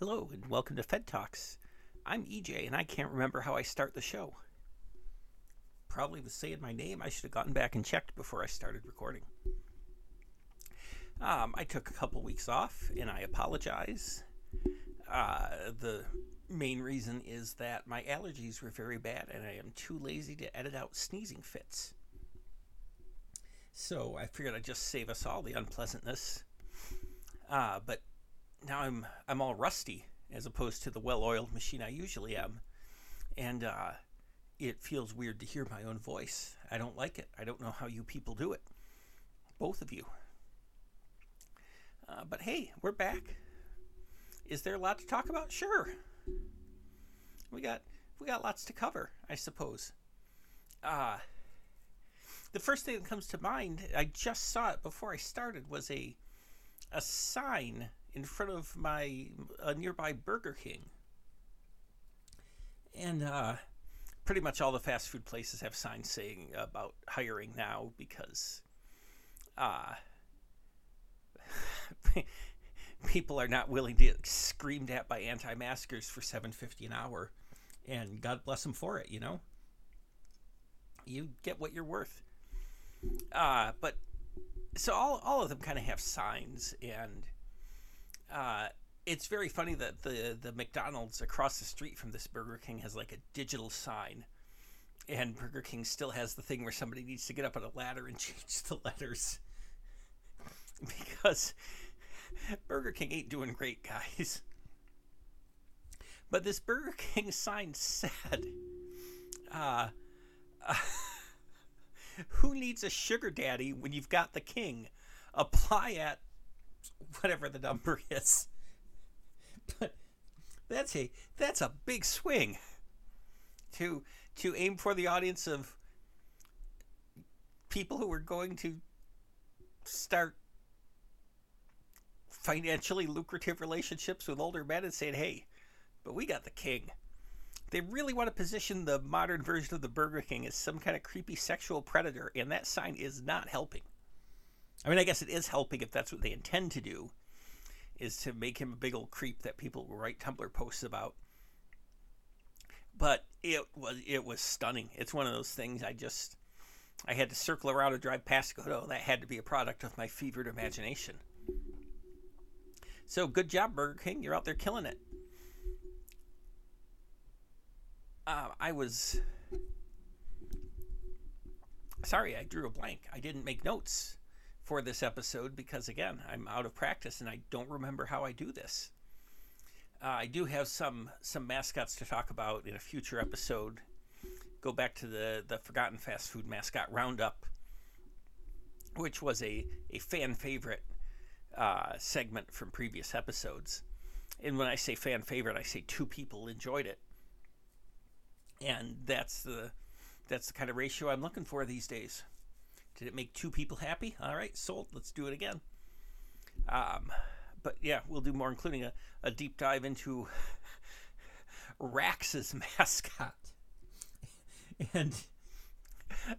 Hello, and welcome to Fed Talks. I'm EJ, and I can't remember how I start the show. Probably was saying my name. I should have gotten back and checked before I started recording. Um, I took a couple weeks off, and I apologize. Uh, the main reason is that my allergies were very bad, and I am too lazy to edit out sneezing fits. So I figured I'd just save us all the unpleasantness. Uh, but now I'm I'm all rusty as opposed to the well-oiled machine I usually am, and uh, it feels weird to hear my own voice. I don't like it. I don't know how you people do it, both of you. Uh, but hey, we're back. Is there a lot to talk about? Sure. We got we got lots to cover, I suppose. Uh the first thing that comes to mind, I just saw it before I started, was a a sign in front of my a nearby Burger King. And uh, pretty much all the fast food places have signs saying about hiring now because uh, people are not willing to get screamed at by anti-maskers for 750 an hour. And god bless them for it you know? You get what you're worth. Uh, but so all, all of them kind of have signs and uh, it's very funny that the the McDonald's across the street from this Burger King has like a digital sign, and Burger King still has the thing where somebody needs to get up on a ladder and change the letters because Burger King ain't doing great, guys. But this Burger King sign said, uh, uh, "Who needs a sugar daddy when you've got the king? Apply at whatever the number is. But that's a that's a big swing to to aim for the audience of people who are going to start financially lucrative relationships with older men and saying, "Hey, but we got the king." They really want to position the modern version of the Burger King as some kind of creepy sexual predator, and that sign is not helping. I mean, I guess it is helping if that's what they intend to do, is to make him a big old creep that people write Tumblr posts about. But it was it was stunning. It's one of those things I just I had to circle around and drive past. Go, oh, that had to be a product of my fevered imagination. So good job, Burger King. You're out there killing it. Uh, I was sorry, I drew a blank. I didn't make notes for this episode because, again, I'm out of practice and I don't remember how I do this. Uh, I do have some some mascots to talk about in a future episode. Go back to the the Forgotten Fast Food Mascot Roundup, which was a a fan favorite uh, segment from previous episodes. And when I say fan favorite, I say two people enjoyed it, and that's the that's the kind of ratio I'm looking for these days. Did it make two people happy? All right, sold. Let's do it again. Um, but yeah, we'll do more, including a, a deep dive into Rax's mascot. and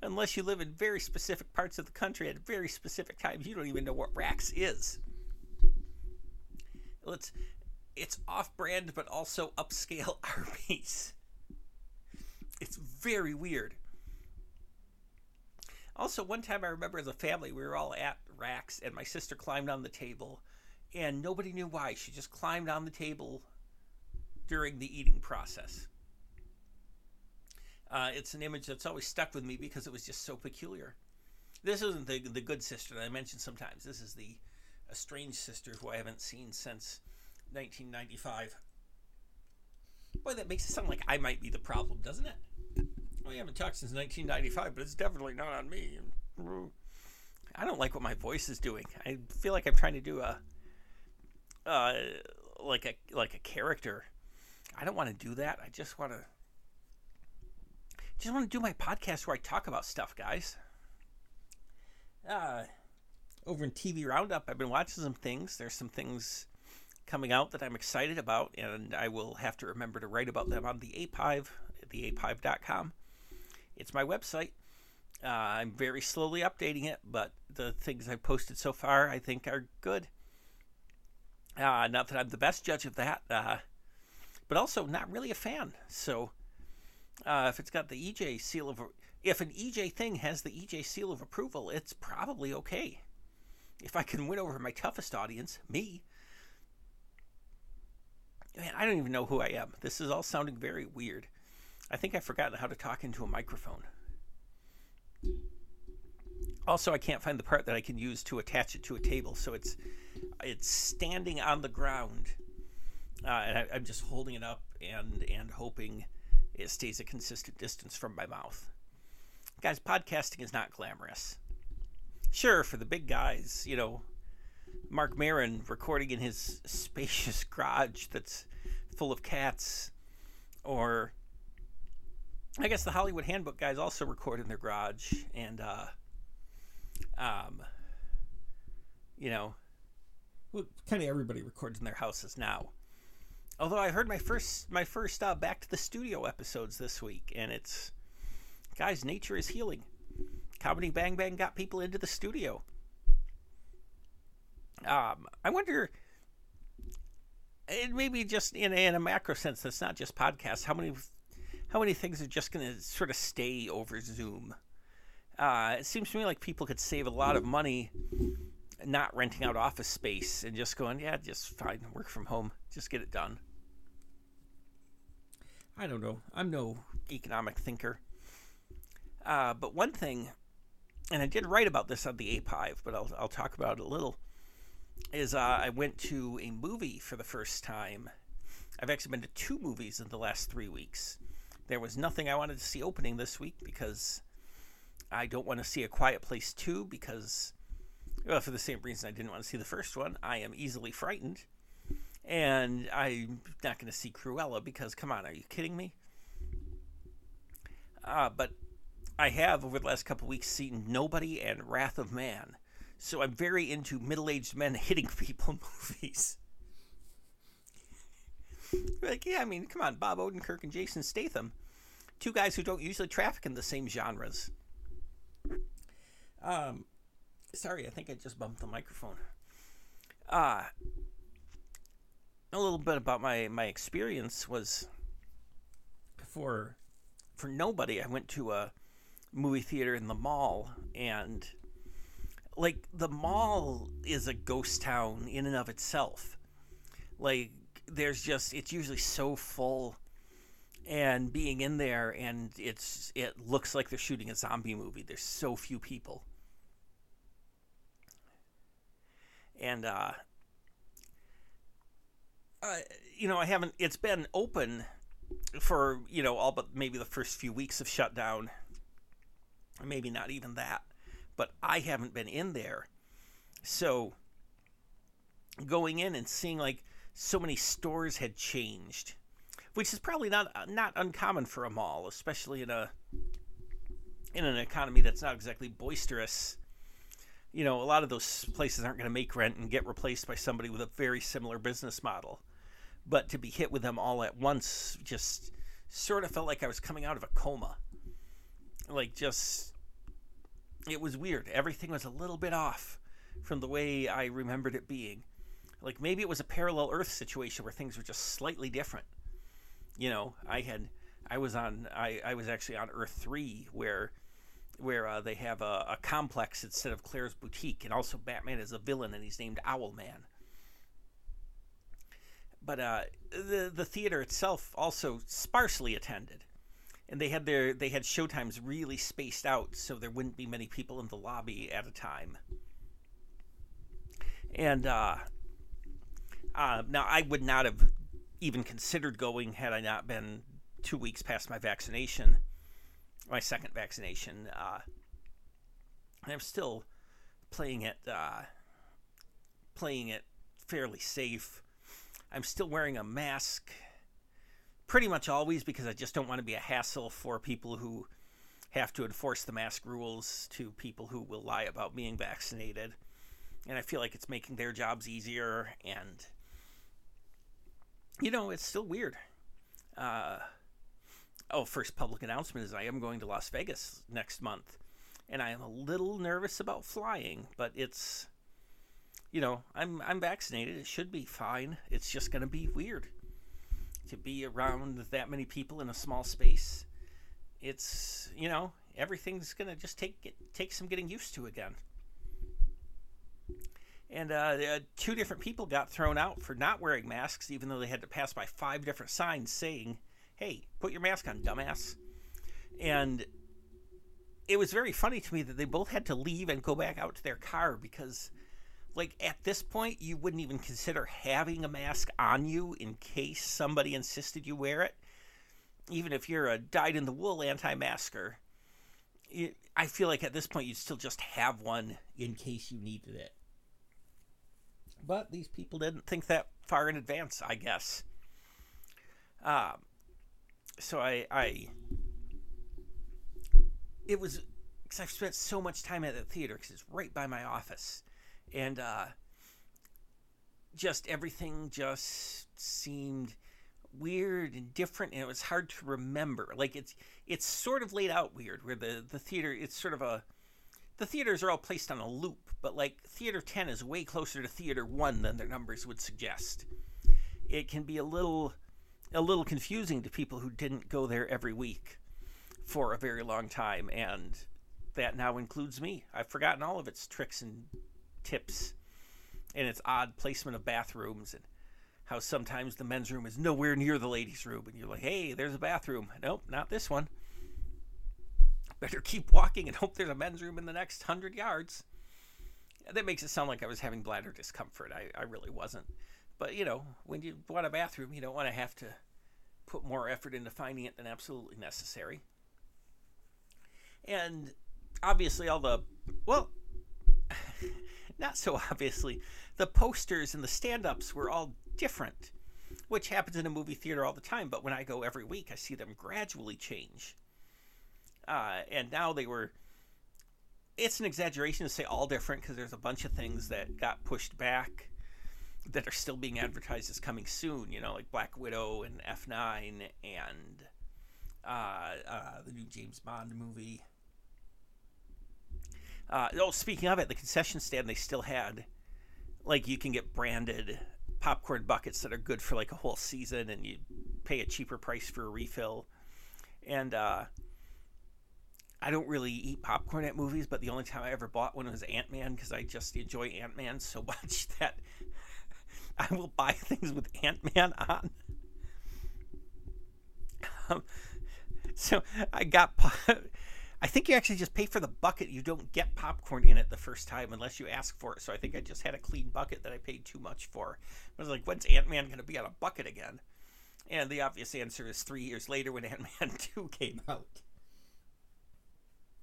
unless you live in very specific parts of the country at very specific times, you don't even know what Rax is. It's it's off-brand, but also upscale Arby's. It's very weird. Also, one time I remember as a family, we were all at Rax, and my sister climbed on the table, and nobody knew why. She just climbed on the table during the eating process. Uh, it's an image that's always stuck with me because it was just so peculiar. This isn't the the good sister that I mentioned sometimes. This is the estranged sister who I haven't seen since 1995. Boy, that makes it sound like I might be the problem, doesn't it? We haven't talked since 1995, but it's definitely not on me. I don't like what my voice is doing. I feel like I'm trying to do a, uh, like a like a character. I don't want to do that. I just want to, just want to do my podcast where I talk about stuff, guys. Uh, over in TV Roundup, I've been watching some things. There's some things coming out that I'm excited about, and I will have to remember to write about them on the APIVE, theapive.com. It's my website. Uh, I'm very slowly updating it, but the things I've posted so far I think are good. Uh, not that I'm the best judge of that, uh, but also not really a fan. So uh, if it's got the EJ seal of, if an EJ thing has the EJ seal of approval, it's probably okay. If I can win over my toughest audience, me. Man, I don't even know who I am. This is all sounding very weird. I think I've forgotten how to talk into a microphone. Also, I can't find the part that I can use to attach it to a table, so it's it's standing on the ground, uh, and I, I'm just holding it up and and hoping it stays a consistent distance from my mouth. Guys, podcasting is not glamorous. Sure, for the big guys, you know, Marc Maron recording in his spacious garage that's full of cats, or I guess the Hollywood Handbook guys also record in their garage, and uh, um, you know, well, kind of everybody records in their houses now. Although I heard my first my first uh, back to the studio episodes this week, and it's guys, nature is healing. Comedy Bang Bang got people into the studio. Um, I wonder. It maybe just in, in a macro sense, that's not just podcasts. How many, how many things are just going to sort of stay over Zoom? Uh, it seems to me like people could save a lot of money not renting out office space and just going, yeah, just fine, work from home, just get it done. I don't know. I'm no economic thinker. Uh, but one thing, and I did write about this on the APIVE, but I'll, I'll talk about it a little, is uh, I went to a movie for the first time. I've actually been to two movies in the last three weeks. There was nothing I wanted to see opening this week because I don't want to see A Quiet Place 2 because, well, for the same reason I didn't want to see the first one, I am easily frightened. And I'm not going to see Cruella because, come on, are you kidding me? Uh, but I have, over the last couple weeks, seen Nobody and Wrath of Man. So I'm very into middle aged men hitting people movies. Like, yeah, I mean, come on, Bob Odenkirk and Jason Statham. Two guys who don't usually traffic in the same genres. Um, sorry, I think I just bumped the microphone. Uh, a little bit about my, my experience was for for nobody. I went to a movie theater in the mall and like the mall is a ghost town in and of itself. Like there's just it's usually so full and being in there and it's it looks like they're shooting a zombie movie. There's so few people. And uh uh, you know, I haven't. It's been open for you know all but maybe the first few weeks of shutdown. Maybe not even that, but I haven't been in there. So going in and seeing like so many stores had changed, which is probably not uh, not uncommon for a mall, especially in a in an economy that's not exactly boisterous. You know, a lot of those places aren't going to make rent and get replaced by somebody with a very similar business model but to be hit with them all at once just sort of felt like I was coming out of a coma. Like, just, it was weird. Everything was a little bit off from the way I remembered it being. Like, maybe it was a parallel Earth situation where things were just slightly different. You know, I had, I was on, I, I was actually on Earth 3 where where uh, they have a, a, complex instead of Claire's boutique, and also Batman is a villain, and he's named Owlman but uh, the the theater itself also sparsely attended, and they had their they had showtimes really spaced out so there wouldn't be many people in the lobby at a time. And uh, uh, now I would not have even considered going had I not been two weeks past my vaccination, my second vaccination. Uh, I'm still playing it, uh, playing it fairly safe. I'm still wearing a mask pretty much always because I just don't want to be a hassle for people who have to enforce the mask rules to people who will lie about being vaccinated. And I feel like it's making their jobs easier. And, you know, it's still weird. Uh, oh, first public announcement is I am going to Las Vegas next month. And I am a little nervous about flying, but it's you know, I'm I'm vaccinated. It should be fine. It's just going to be weird to be around that many people in a small space. It's you know everything's going to just take take some getting used to again. And uh, uh, two different people got thrown out for not wearing masks, even though they had to pass by five different signs saying, "Hey, put your mask on, dumbass." And it was very funny to me that they both had to leave and go back out to their car because like at this point you wouldn't even consider having a mask on you in case somebody insisted you wear it even if you're a dyed in the wool anti-masker i feel like at this point you'd still just have one in case you needed it but these people didn't think that far in advance i guess. Um, so i i it was because i've spent so much time at the theater because it's right by my office. And uh, just everything just seemed weird and different and it was hard to remember. Like it's it's sort of laid out weird where the the theater it's sort of a the theaters are all placed on a loop but like theater 10 is way closer to theater 1 than their numbers would suggest it can be a little a little confusing to people who didn't go there every week for a very long time and that now includes me i've forgotten all of its tricks and tips and its odd placement of bathrooms and how sometimes the men's room is nowhere near the ladies' room and you're like, hey, there's a bathroom. Nope, not this one. Better keep walking and hope there's a men's room in the next hundred yards. That makes it sound like I was having bladder discomfort. I, I really wasn't. But, you know, when you want a bathroom, you don't want to have to put more effort into finding it than absolutely necessary. And obviously, all the, well, not so obviously. The posters and the stand ups were all different, which happens in a movie theater all the time, but when I go every week, I see them gradually change. Uh, and now they were. It's an exaggeration to say all different because there's a bunch of things that got pushed back that are still being advertised as coming soon, you know, like Black Widow and F9 and uh, uh, the new James Bond movie. Uh, oh, speaking of it, the concession stand they still had, like you can get branded popcorn buckets that are good for like a whole season, and you pay a cheaper price for a refill. And uh, I don't really eat popcorn at movies, but the only time I ever bought one was Ant Man because I just enjoy Ant Man so much that I will buy things with Ant Man on. Um, so I got I think you actually just pay for the bucket. You don't get popcorn in it the first time unless you ask for it. So I think I just had a clean bucket that I paid too much for. I was like, when's Ant Man going to be on a bucket again? And the obvious answer is three years later when Ant Man 2 came out.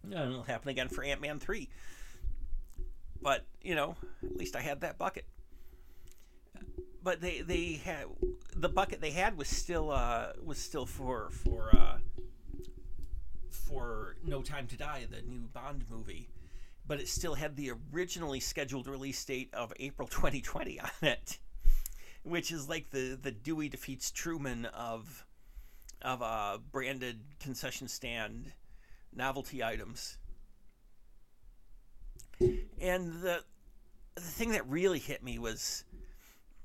And it'll happen again for Ant Man 3. But, you know, at least I had that bucket. But they, they had the bucket they had was still uh, was still for for uh, for No Time to Die, the new Bond movie, but it still had the originally scheduled release date of April 2020 on it, which is like the the Dewey defeats Truman of of uh, branded concession stand novelty items. And the the thing that really hit me was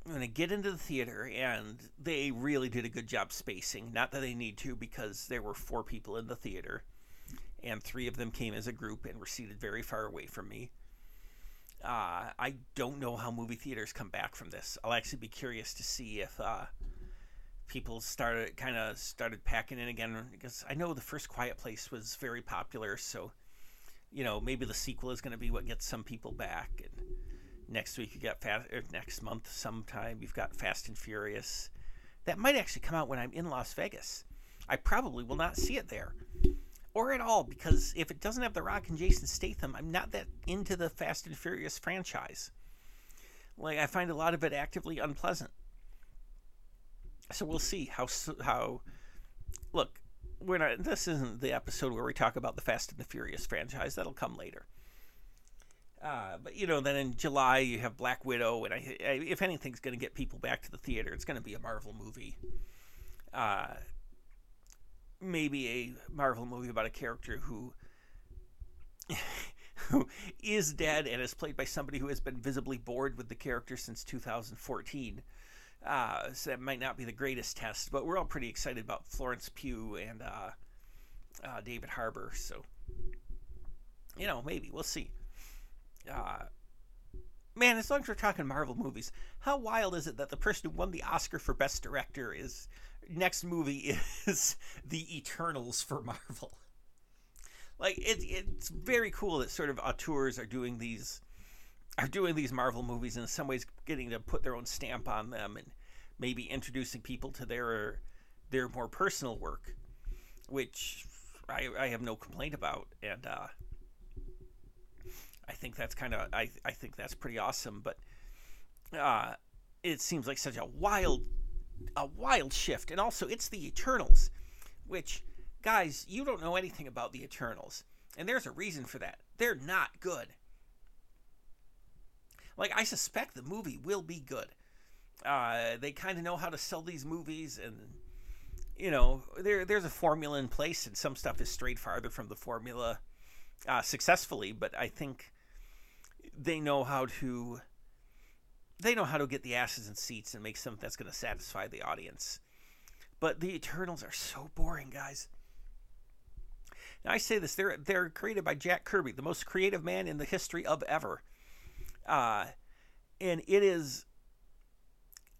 when I get into the theater, and they really did a good job spacing. Not that they need to, because there were four people in the theater and three of them came as a group and were seated very far away from me. Uh, I don't know how movie theaters come back from this. I'll actually be curious to see if uh, people started kind of started packing in again because I know the first Quiet Place was very popular. So, you know, maybe the sequel is going to be what gets some people back. And next week you got fast, or er, next month sometime you've got Fast and Furious. That might actually come out when I'm in Las Vegas. I probably will not see it there or at all because if it doesn't have The Rock and Jason Statham, I'm not that into the Fast and Furious franchise. Like I find a lot of it actively unpleasant. So we'll see how how look, we're not this isn't the episode where we talk about the Fast and the Furious franchise. That'll come later. Uh, but you know, then in July you have Black Widow, and I, I, if anything's going to get people back to the theater, it's going to be a Marvel movie. Uh, maybe a Marvel movie about a character who who is dead and is played by somebody who has been visibly bored with the character since 2014. Uh, so that might not be the greatest test, but we're all pretty excited about Florence Pugh and uh, uh, David Harbour. So, you know, maybe we'll see. Uh, man, as long as we're talking Marvel movies, how wild is it that the person who won the Oscar for Best Director is next movie is The Eternals for Marvel? Like it, it's very cool that sort of auteurs are doing these are doing these Marvel movies and in some ways getting to put their own stamp on them and maybe introducing people to their their more personal work, which I, I have no complaint about, and uh, I think that's kind of I, I think that's pretty awesome. But uh, it seems like such a wild a wild shift, and also it's the Eternals, which guys you don't know anything about the Eternals, and there's a reason for that. They're not good. Like I suspect the movie will be good. Uh, they kind of know how to sell these movies, and you know there there's a formula in place, and some stuff is strayed farther from the formula uh, successfully. But I think they know how to they know how to get the asses in seats and make something that's going to satisfy the audience. But the Eternals are so boring, guys. Now, I say this: they're they're created by Jack Kirby, the most creative man in the history of ever. Uh, and it is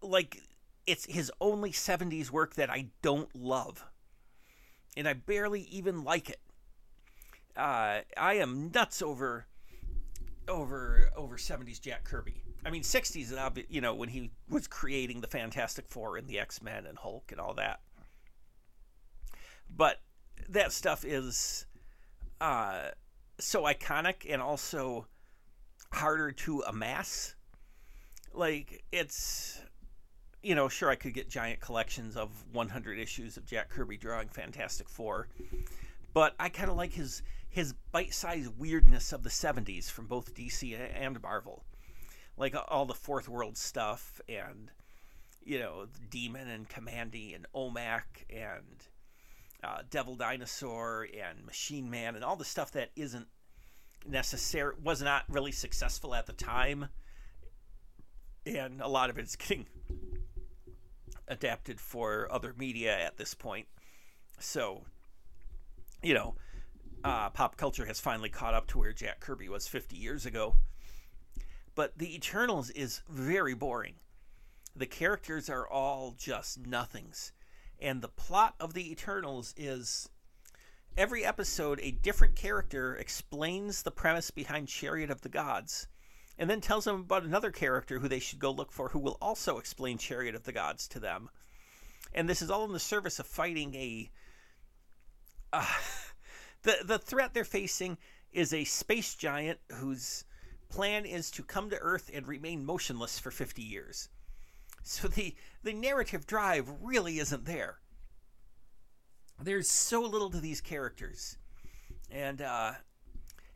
like it's his only 70s work that I don't love. And I barely even like it. Uh, I am nuts over over over 70s Jack Kirby. I mean 60s you know when he was creating the Fantastic 4 and the X-Men and Hulk and all that. But that stuff is uh, so iconic and also harder to amass. Like it's you know, sure I could get giant collections of 100 issues of Jack Kirby drawing Fantastic Four, but I kind of like his his bite-sized weirdness of the 70s from both DC and Marvel. Like all the fourth world stuff and you know, Demon and Kamandi and OMAC and uh, Devil Dinosaur and Machine Man and all the stuff that isn't necessary was not really successful at the time. And a lot of it's getting adapted for other media at this point. So you know uh, pop culture has finally caught up to where jack kirby was 50 years ago. But the eternals is very boring. The characters are all just nothings. And the plot of the eternals is Every episode, a different character explains the premise behind Chariot of the Gods, and then tells them about another character who they should go look for who will also explain Chariot of the Gods to them. And this is all in the service of fighting a. Uh, the, the threat they're facing is a space giant whose plan is to come to Earth and remain motionless for 50 years. So the, the narrative drive really isn't there there's so little to these characters, and uh,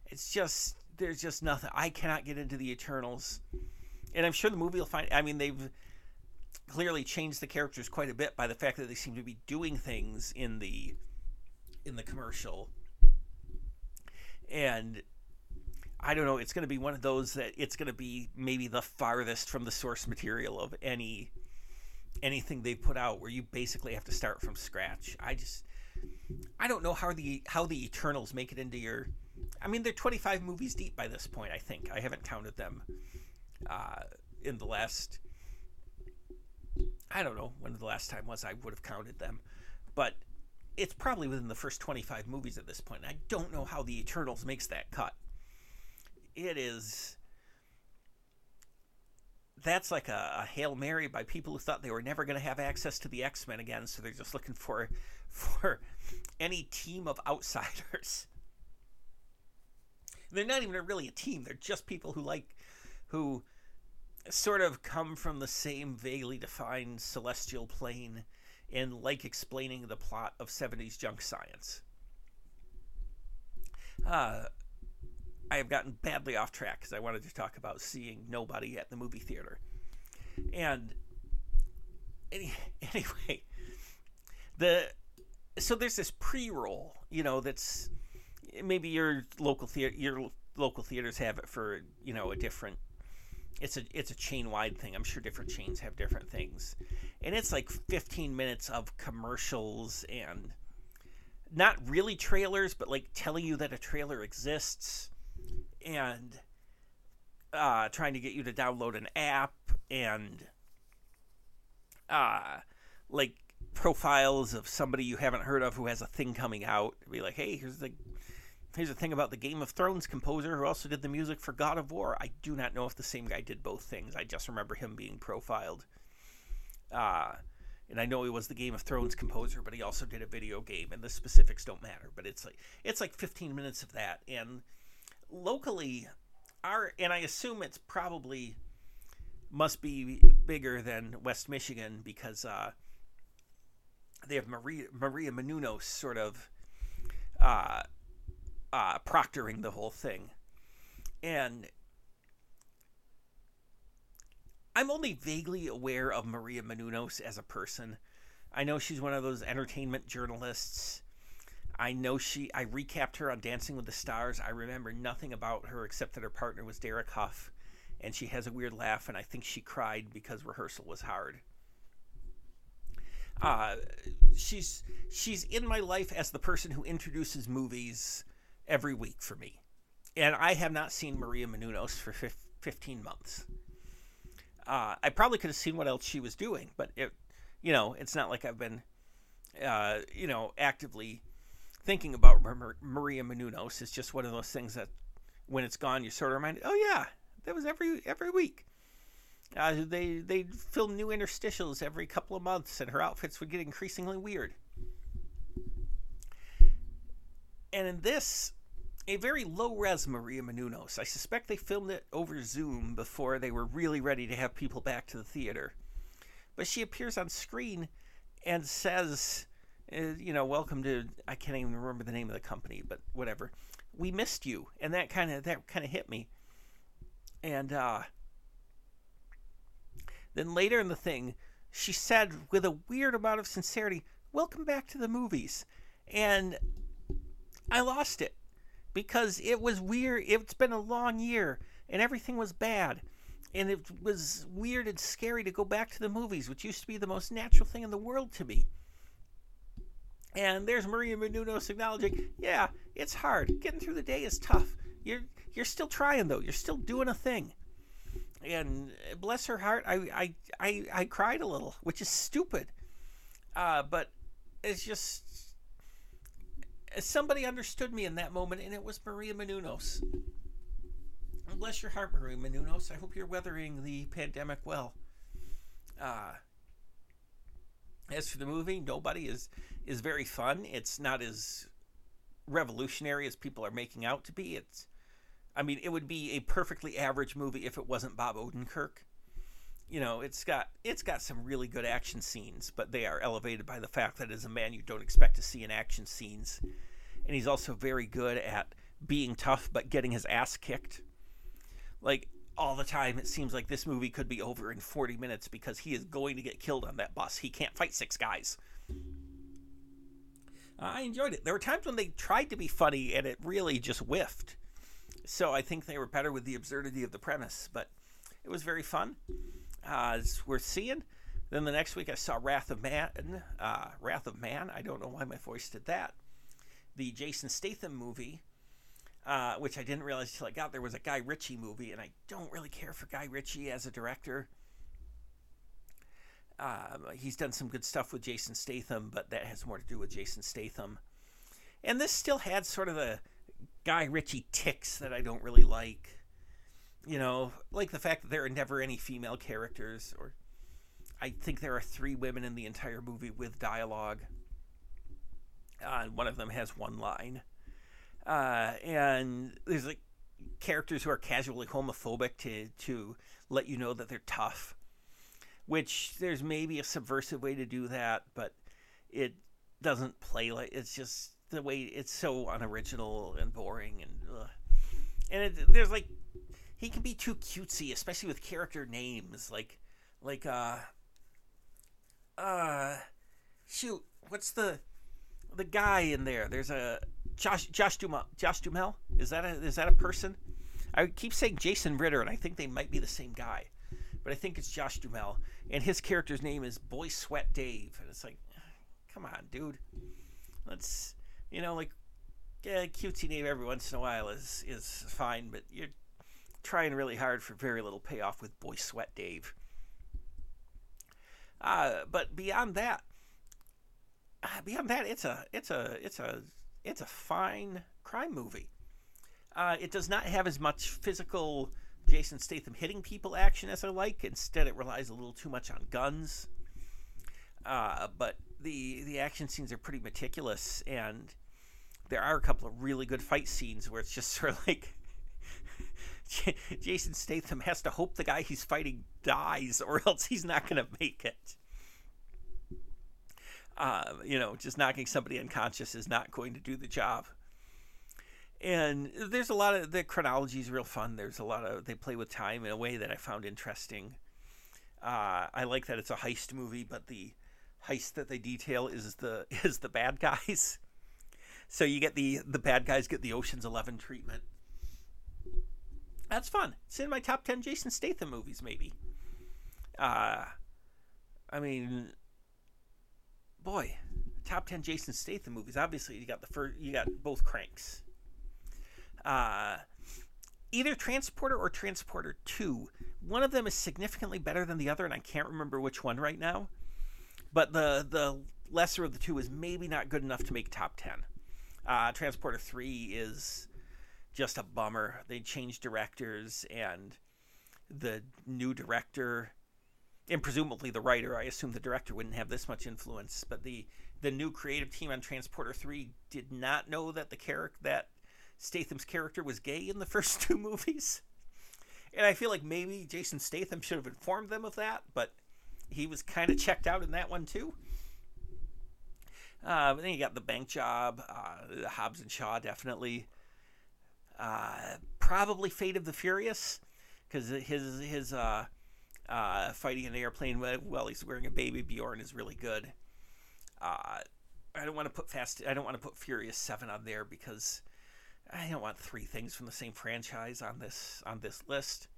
it's just there's just nothing. I cannot get into the Eternals, and I'm sure the movie will find. I mean, they've clearly changed the characters quite a bit by the fact that they seem to be doing things in the in the commercial, and I don't know. It's going to be one of those that it's going to be maybe the farthest from the source material of any anything they put out, where you basically have to start from scratch. I just I don't know how the how the Eternals make it into your. I mean, they're 25 movies deep by this point. I think I haven't counted them uh, in the last. I don't know when the last time was I would have counted them, but it's probably within the first 25 movies at this point. I don't know how the Eternals makes that cut. It is that's like a, a, hail mary by people who thought they were never going to have access to the X Men again, so they're just looking for for any team of outsiders. They're not even really a team; they're just people who like who sort of come from the same vaguely defined celestial plane and like explaining the plot of 70s junk science. Uh, I have gotten badly off track because I wanted to talk about seeing nobody at the movie theater. And any, anyway, the so there's this pre-roll, you know, that's maybe your local theater, your local theaters have it for you know a different. It's a it's a chain wide thing. I'm sure different chains have different things, and it's like 15 minutes of commercials and not really trailers, but like telling you that a trailer exists, and uh, trying to get you to download an app and uh, like profiles of somebody you haven't heard of who has a thing coming out. Be like, hey, here's the here's the thing about the Game of Thrones composer who also did the music for God of War. I do not know if the same guy did both things. I just remember him being profiled. Uh, and I know he was the Game of Thrones composer, but he also did a video game, and the specifics don't matter. But it's like it's like 15 minutes of that, and locally, our and I assume it's probably must be bigger than West Michigan because uh, they have Maria Maria Menounos sort of uh, uh, proctoring the whole thing, and I'm only vaguely aware of Maria Menounos as a person. I know she's one of those entertainment journalists. I know she. I recapped her on Dancing with the Stars. I remember nothing about her except that her partner was Derek Hough, and she has a weird laugh, and I think she cried because rehearsal was hard. Uh, she's she's in my life as the person who introduces movies every week for me, and I have not seen Maria Menounos for 15 months. Uh, I probably could have seen what else she was doing, but it, you know, it's not like I've been, uh, you know, actively thinking about Maria Menounos. It's just one of those things that, when it's gone, you sort of remind, oh yeah, that was every every week. Uh, they they film new interstitials every couple of months, and her outfits would get increasingly weird. And in this, a very low res Maria Menounos. I suspect they filmed it over Zoom before they were really ready to have people back to the theater. But she appears on screen and says, uh, you know, welcome to I can't even remember the name of the company, but whatever. We missed you, and that kind of that kind of hit me. And uh, then later in the thing, she said with a weird amount of sincerity, "Welcome back to the movies," and I lost it because it was weird. It's been a long year, and everything was bad. And it was weird and scary to go back to the movies, which used to be the most natural thing in the world to me. And there's Maria Menounos acknowledging, yeah, it's hard. Getting through the day is tough. You're you're still trying though. You're still doing a thing. And bless her heart, I I I, I cried a little, which is stupid. Uh, but it's just somebody understood me in that moment, and it was Maria Menounos. Bless your heart, Maria Menounos. I hope you're weathering the pandemic well. Uh, as for the movie, nobody is is very fun. It's not as revolutionary as people are making out to be. It's, I mean, it would be a perfectly average movie if it wasn't Bob Odenkirk. You know, it's got it's got some really good action scenes, but they are elevated by the fact that as a man you don't expect to see in action scenes, and he's also very good at being tough but getting his ass kicked. Like all the time, it seems like this movie could be over in 40 minutes because he is going to get killed on that bus. He can't fight six guys. I enjoyed it. There were times when they tried to be funny and it really just whiffed. So I think they were better with the absurdity of the premise, but it was very fun. Uh, it's worth seeing. Then the next week I saw Wrath of Man. Uh, Wrath of Man. I don't know why my voice did that. The Jason Statham movie, uh, which I didn't realize until I got there was a Guy Ritchie movie, and I don't really care for Guy Ritchie as a director. Um, he's done some good stuff with Jason Statham, but that has more to do with Jason Statham. And this still had sort of the Guy Ritchie ticks that I don't really like. You know, like the fact that there are never any female characters, or I think there are three women in the entire movie with dialogue. Uh, and one of them has one line. Uh, and there's like characters who are casually homophobic to to let you know that they're tough which there's maybe a subversive way to do that, but it doesn't play like it's just the way it's so unoriginal and boring and ugh. and it, there's like he can be too cutesy, especially with character names like like uh uh shoot what's the the guy in there there's a Josh Josh Duhamel Josh Duhamel is that a is that a person? I keep saying Jason Ritter, and I think they might be the same guy, but I think it's Josh Duhamel, and his character's name is Boy Sweat Dave, and it's like, come on, dude, let's, you know, like, yeah, cutesy name every once in a while is is fine, but you're trying really hard for very little payoff with Boy Sweat Dave. Uh, but beyond that, uh, beyond that, it's a it's a it's a it's a fine crime movie. Uh, it does not have as much physical Jason Statham hitting people action as I like. Instead, it relies a little too much on guns. Uh, but the the action scenes are pretty meticulous, and there are a couple of really good fight scenes where it's just sort of like Jason Statham has to hope the guy he's fighting dies, or else he's not going to make it. Uh, you know, just knocking somebody unconscious is not going to do the job. And there's a lot of the chronology is real fun. There's a lot of they play with time in a way that I found interesting. Uh, I like that it's a heist movie, but the heist that they detail is the is the bad guys. So you get the the bad guys get the Ocean's Eleven treatment. That's fun. It's in my top ten Jason Statham movies, maybe. Uh, I mean, boy, top ten Jason Statham movies. Obviously, you got the first, you got both cranks. Uh, either Transporter or Transporter Two. One of them is significantly better than the other, and I can't remember which one right now. But the the lesser of the two is maybe not good enough to make top ten. Uh, Transporter Three is just a bummer. They changed directors, and the new director and presumably the writer. I assume the director wouldn't have this much influence, but the the new creative team on Transporter Three did not know that the character that Statham's character was gay in the first two movies, and I feel like maybe Jason Statham should have informed them of that, but he was kind of checked out in that one too. Uh, but then you got the bank job, uh, Hobbs and Shaw definitely. Uh, probably Fate of the Furious, because his his uh, uh, fighting an airplane while he's wearing a baby Bjorn is really good. Uh, I don't want to put Fast. I don't want to put Furious Seven on there because I don't want three things from the same franchise on this on this list.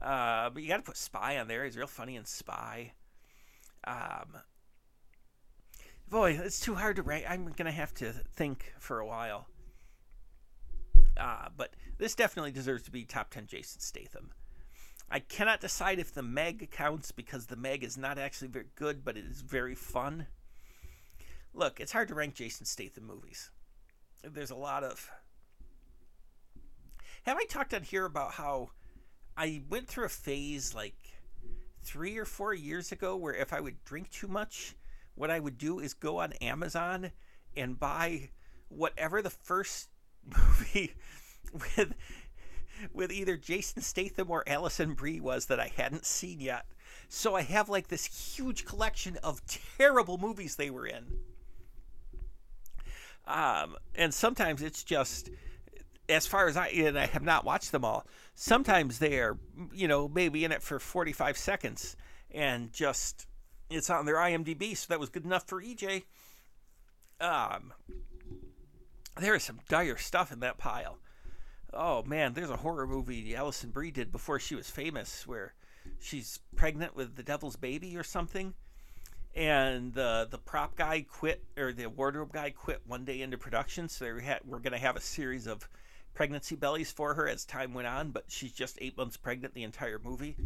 Uh, but you got to put Spy on there. He's real funny in Spy. Um, boy, it's too hard to rank. I'm gonna have to think for a while. Uh, but this definitely deserves to be top ten Jason Statham. I cannot decide if the Meg counts because the Meg is not actually very good, but it is very fun. Look, it's hard to rank Jason Statham movies. There's a lot of. Have I talked on here about how I went through a phase like three or four years ago where if I would drink too much, what I would do is go on Amazon and buy whatever the first movie with with either Jason Statham or Alison Brie was that I hadn't seen yet. So I have like this huge collection of terrible movies they were in. Um, and sometimes it's just, as far as I, and I have not watched them all, sometimes they're, you know, maybe in it for 45 seconds and just, it's on their IMDb, so that was good enough for EJ. Um, there is some dire stuff in that pile oh man, there's a horror movie Alison Brie did before she was famous where she's pregnant with the devil's baby or something. And the the prop guy quit, or the wardrobe guy quit one day into production. So we had, we're going to have a series of pregnancy bellies for her as time went on, but she's just eight months pregnant the entire movie.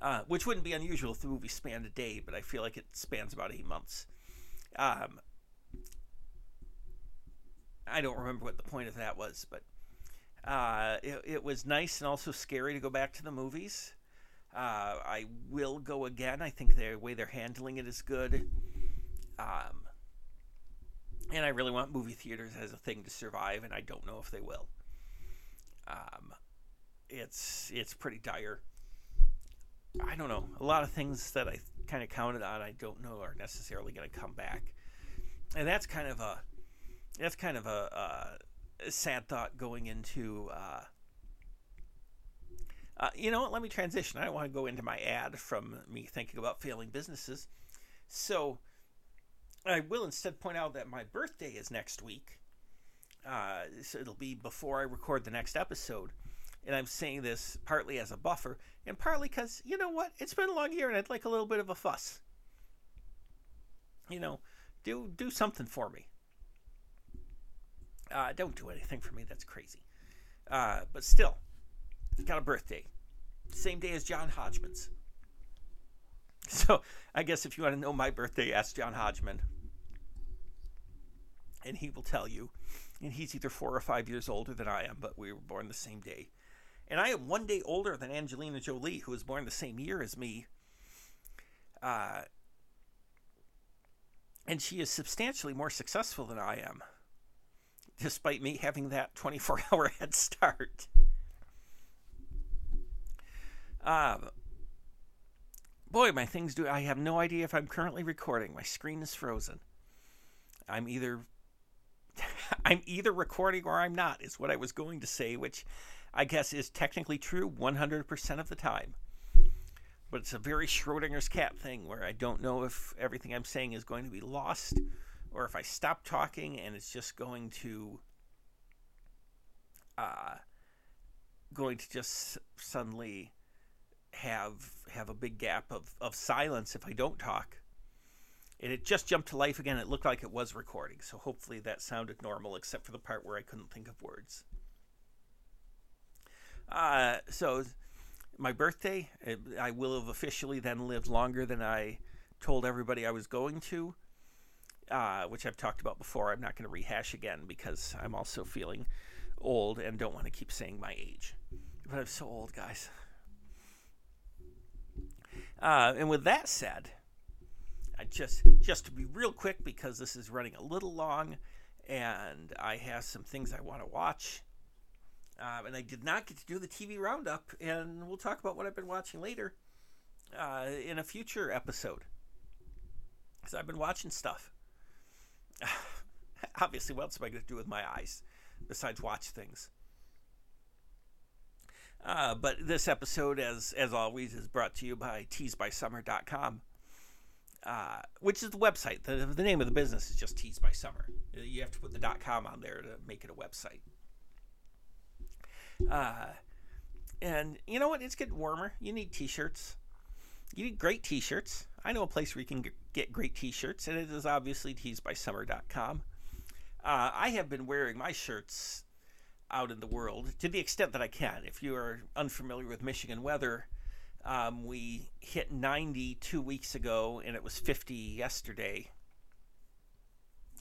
Uh, which wouldn't be unusual if the movie spanned a day, but I feel like it spans about eight months. Um, I don't remember what the point of that was, but uh, it, it, was nice and also scary to go back to the movies. Uh, I will go again. I think the way they're handling it is good. Um, and I really want movie theaters as a thing to survive, and I don't know if they will. Um, it's it's pretty dire. I don't know. A lot of things that I kind of counted on, I don't know are necessarily going to come back, and that's kind of a that's kind of a, a sad thought going into. Uh, uh, you know what? Let me transition. I don't want to go into my ad from me thinking about failing businesses. So I will instead point out that my birthday is next week. Uh, so it'll be before I record the next episode. And I'm saying this partly as a buffer and partly because, you know what? It's been a long year and I'd like a little bit of a fuss. You know, do do something for me. Uh, don't do anything for me. That's crazy. Uh, but still, got a birthday. Same day as John Hodgman's. So I guess if you want to know my birthday, ask John Hodgman. And he will tell you. And he's either four or five years older than I am, but we were born the same day. And I am one day older than Angelina Jolie, who was born the same year as me. Uh, and she is substantially more successful than I am, despite me having that 24 hour head start. Um, boy, my things do. I have no idea if I'm currently recording. My screen is frozen. I'm either. I'm either recording or I'm not, is what I was going to say, which I guess is technically true 100% of the time. But it's a very Schrodinger's cat thing where I don't know if everything I'm saying is going to be lost or if I stop talking and it's just going to uh, going to just suddenly have have a big gap of, of silence if I don't talk. And it just jumped to life again. It looked like it was recording, so hopefully that sounded normal, except for the part where I couldn't think of words. Uh, so my birthday, I will have officially then lived longer than I told everybody I was going to, uh, which I've talked about before. I'm not going to rehash again because I'm also feeling old and don't want to keep saying my age. But I'm so old, guys. Uh, and with that said, I just just to be real quick because this is running a little long, and I have some things I want to watch. Um, and I did not get to do the TV roundup, and we'll talk about what I've been watching later uh, in a future episode. Because I've been watching stuff. Obviously, what else am I going to do with my eyes besides watch things? Uh, but this episode, as as always, is brought to you by teesbysummer.com, uh, which is the website. The, the name of the business is just Tees by Summer. You have to put the .com on there to make it a website. Uh, and you know what? It's getting warmer. You need t-shirts. You need great t-shirts. I know a place where you can get great t-shirts, and it is obviously teesbysummer.com. Uh, I have been wearing my shirts out in the world to the extent that I can. If you are unfamiliar with Michigan weather, um, we hit 90 two weeks ago, and it was 50 yesterday.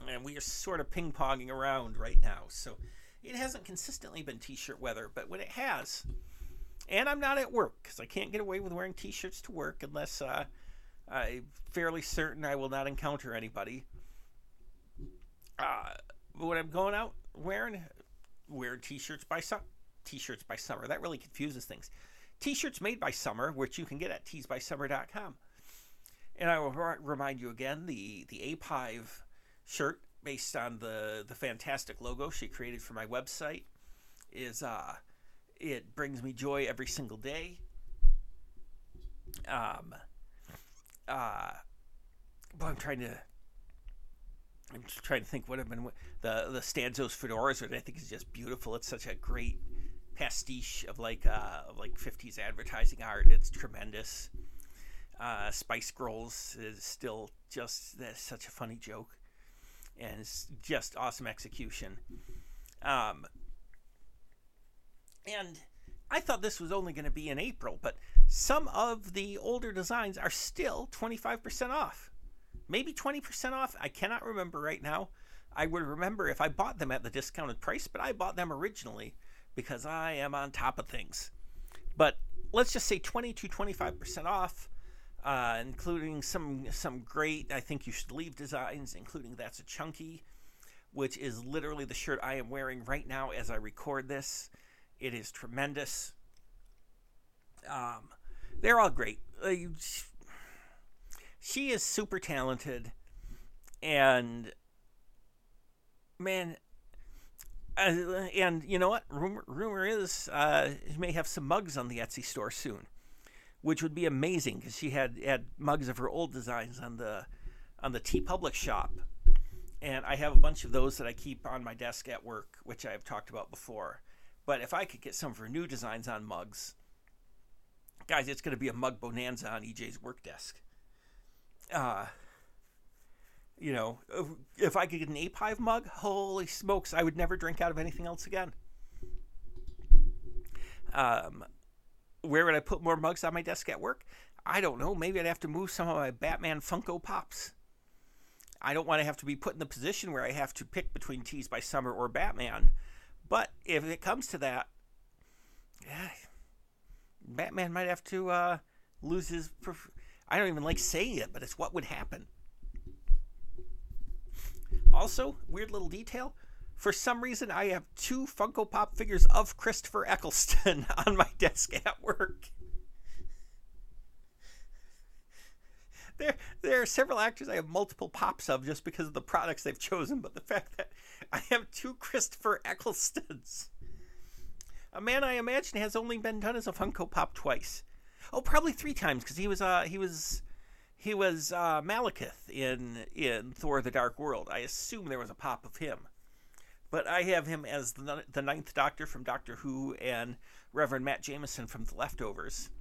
And we are sort of ping ponging around right now. So it hasn't consistently been t-shirt weather, but when it has, and I'm not at work because I can't get away with wearing t-shirts to work unless uh, I'm fairly certain I will not encounter anybody. Uh, when I'm going out wearing wear t-shirts by summer, t-shirts by summer. That really confuses things. T-shirts made by Summer, which you can get at teesbysummer.com. And I will remind you again the the Ape Hive shirt based on the the fantastic logo she created for my website is uh it brings me joy every single day um uh but i'm trying to i'm just trying to think what i've been the the stanzos fedoras which i think is just beautiful. It's such a great pastiche of like uh of like 50s advertising art. It's tremendous. Uh spice girls is still just that's such a funny joke. And it's just awesome execution. Um, and I thought this was only going to be in April, but some of the older designs are still 25% off. Maybe 20% off. I cannot remember right now. I would remember if I bought them at the discounted price, but I bought them originally because I am on top of things. But let's just say 20 to 25% off uh, including some some great I think you should leave designs, including that's a chunky, which is literally the shirt I am wearing right now as I record this. It is tremendous. Um, they're all great. Uh, she is super talented, and man, uh, and you know what? Rumor, rumor is uh, she may have some mugs on the Etsy store soon which would be amazing because she had had mugs of her old designs on the on the TeePublic shop, and I have a bunch of those that I keep on my desk at work, which I've talked about before. But if I could get some of her new designs on mugs, guys, it's going to be a mug bonanza on EJ's work desk. Uh, you know, if, if I could get an ape hive mug, holy smokes, I would never drink out of anything else again. Um, where would I put more mugs on my desk at work? I don't know. Maybe I'd have to move some of my Batman Funko Pops. I don't want to have to be put in the position where I have to pick between Tees by Summer or Batman. But if it comes to that, yeah, Batman might have to uh, lose his. Pref- I don't even like saying it, but it's what would happen. Also, weird little detail. For some reason, I have two Funko Pop figures of Christopher Eccleston on my desk at work. There, there are several actors I have multiple pops of just because of the products they've chosen, but the fact that I have two Christopher Ecclestons. A man I imagine has only been done as a Funko Pop twice. Oh, probably three times because he was uh he was he was uh, Malekith in in Thor: The Dark World. I assume there was a pop of him, but I have him as the the Ninth Doctor from Doctor Who and Reverend Matt Jamison from The Leftovers.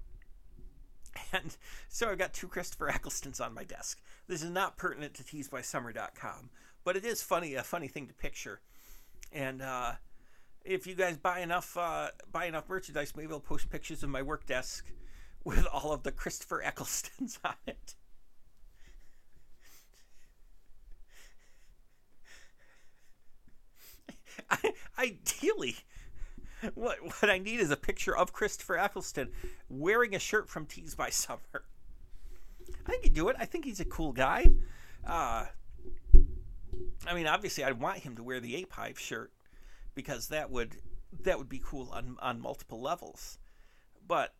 And so I've got two Christopher Ecclestons on my desk. This is not pertinent to teesbysummer.com, but it is funny, a funny thing to picture. And uh, if you guys buy enough uh, buy enough merchandise, maybe I'll post pictures of my work desk with all of the Christopher Ecclestons on it. I, ideally, what what I need is a picture of Christopher Eccleston wearing a shirt from Tees by Summer. I think he'd do it. I think he's a cool guy. Uh, I mean, obviously, I'd want him to wear the Ape Hive shirt because that would that would be cool on on multiple levels. But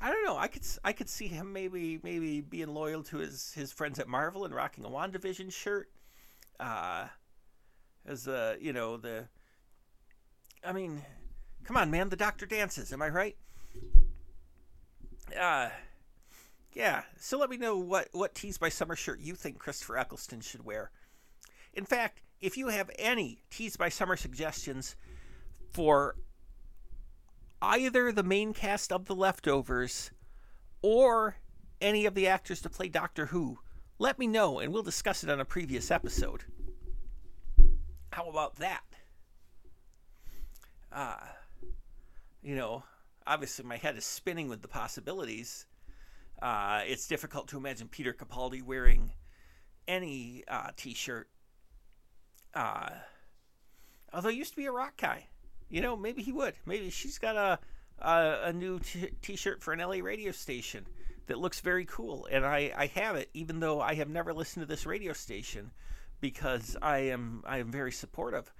I don't know. I could I could see him maybe maybe being loyal to his his friends at Marvel and rocking a WandaVision shirt. Uh, as the you know the. I mean, come on, man. The Doctor dances. Am I right? Uh, yeah. So let me know what what Tees by Summer shirt you think Christopher Eccleston should wear. In fact, if you have any Tees by Summer suggestions for either the main cast of The Leftovers or any of the actors to play Doctor Who, let me know and we'll discuss it on a previous episode. How about that? Uh, you know, obviously my head is spinning with the possibilities. Uh, it's difficult to imagine Peter Capaldi wearing any uh, t-shirt. Uh, although he used to be a rock guy, you know, maybe he would. Maybe she's got a a, a new t- shirt for an LA radio station that looks very cool, and I I have it, even though I have never listened to this radio station because I am I am very supportive.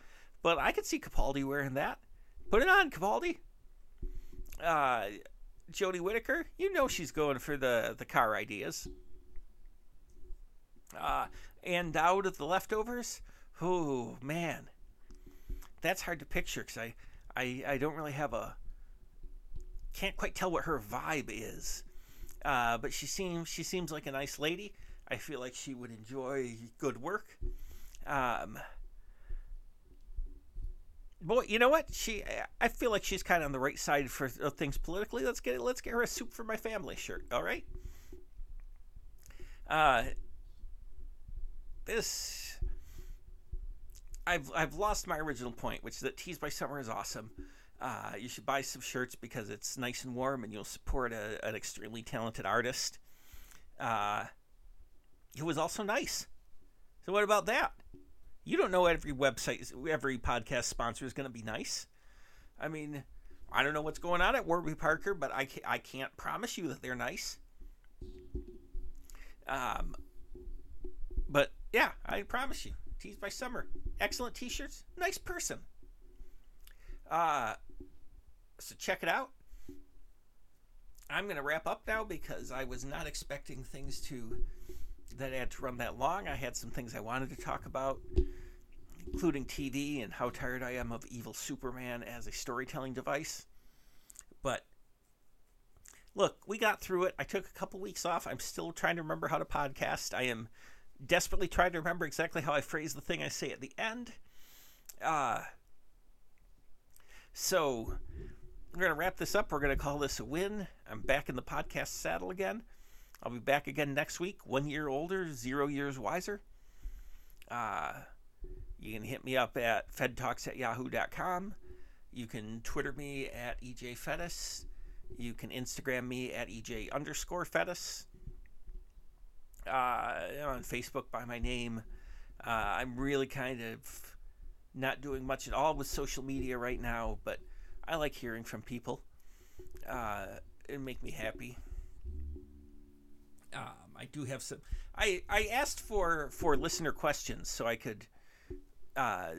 But I could see Capaldi wearing that. Put it on, Capaldi. Uh, Jodie Whittaker, you know she's going for the the car ideas. Uh, and out of the leftovers, oh man, that's hard to picture because I, I I don't really have a can't quite tell what her vibe is. Uh, but she seems she seems like a nice lady. I feel like she would enjoy good work. Um, boy, you know what? She, I feel like she's kind of on the right side for things politically. Let's get let's get her a soup for my family shirt. All right. Uh, this, I've I've lost my original point, which is that Tees by Summer is awesome. Uh, you should buy some shirts because it's nice and warm, and you'll support a, an extremely talented artist. Uh, who was also nice. So what about that? You don't know every website, every podcast sponsor is going to be nice. I mean, I don't know what's going on at Warby Parker, but I, I can't promise you that they're nice. Um, but yeah, I promise you, Tees by Summer, excellent T-shirts, nice person. Uh, so check it out. I'm going to wrap up now because I was not expecting things to that I had to run that long. I had some things I wanted to talk about, including TV and how tired I am of evil Superman as a storytelling device. But look, we got through it. I took a couple weeks off. I'm still trying to remember how to podcast. I am desperately trying to remember exactly how I phrase the thing I say at the end. Uh, so we're going to wrap this up. We're going to call this a win. I'm back in the podcast saddle again. I'll be back again next week. One year older, zero years wiser. Uh, you can hit me up at fedtalks at yahoo.com. You can Twitter me at ejfetus. You can Instagram me at ej underscore fetus. Uh, on Facebook by my name. Uh, I'm really kind of not doing much at all with social media right now, but I like hearing from people. Uh, it make me happy. Um, I do have some. I I asked for for listener questions so I could uh,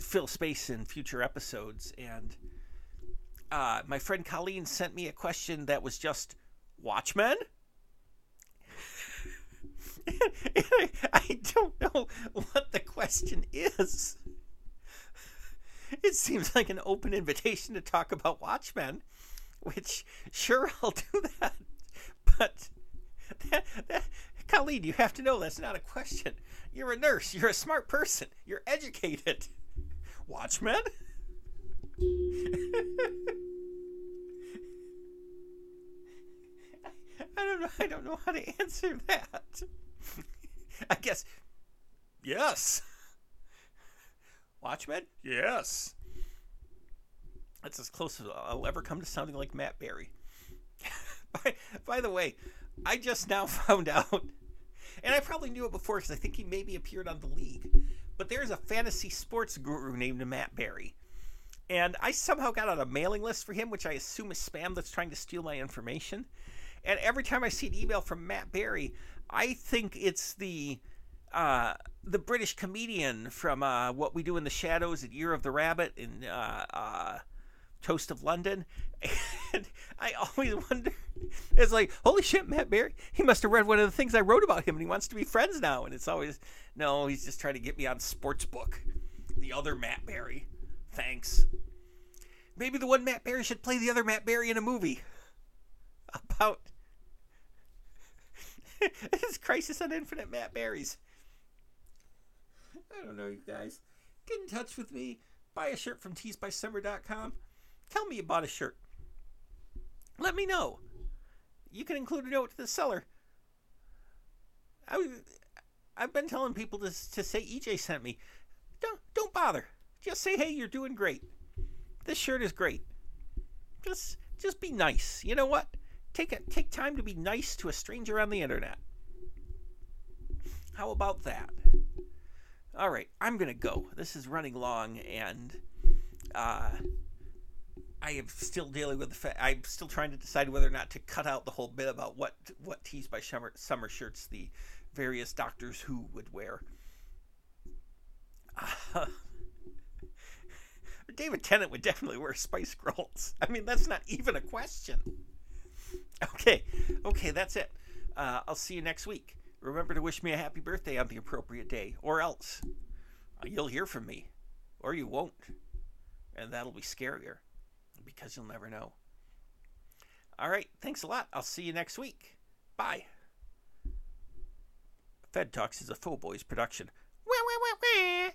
fill space in future episodes, and uh, my friend Colleen sent me a question that was just Watchmen. I, don't know what the question is. It seems like an open invitation to talk about Watchmen, which sure I'll do that. But that, that, Colleen, you have to know that's not a question. You're a nurse. You're a smart person. You're educated. Watchmen? I don't know. I don't know how to answer that. I guess yes. Watchmen? Yes. That's as close as I'll ever come to sounding like Matt Berry. by, by the way, I just now found out, and I probably knew it before because I think he maybe appeared on the league, but there's a fantasy sports guru named Matt Berry. And I somehow got on a mailing list for him, which I assume is spam that's trying to steal my information. And every time I see an email from Matt Berry, I think it's the uh, the British comedian from uh, What We Do in the Shadows and Year of the Rabbit in uh, uh Toast of London. And I always wonder, it's like, holy shit, Matt Berry, he must have read one of the things I wrote about him and he wants to be friends now. And it's always, no, he's just trying to get me on Sportsbook. The other Matt Berry. Thanks. Maybe the one Matt Berry should play the other Matt Berry in a movie about his Crisis on Infinite Matt Berries. I don't know, you guys. Get in touch with me. Buy a shirt from teesbysummer.com. Tell me you bought a shirt. Let me know. You can include a note to the seller. I, I've been telling people to, to say EJ sent me. Don't don't bother. Just say hey, you're doing great. This shirt is great. Just just be nice. You know what? Take a, take time to be nice to a stranger on the internet. How about that? All right, I'm gonna go. This is running long, and uh, I am still dealing with the fact I'm still trying to decide whether or not to cut out the whole bit about what what tees by summer, summer shirts the various Doctors Who would wear. Uh, David Tennant would definitely wear Spice Girls. I mean, that's not even a question. Okay, okay, that's it. Uh, I'll see you next week. Remember to wish me a happy birthday on the appropriate day, or else uh, you'll hear from me, or you won't. And that'll be scarier because you'll never know. All right, thanks a lot. I'll see you next week. Bye. Fed Talks is a Faux Boys production. Wah, wah, wah,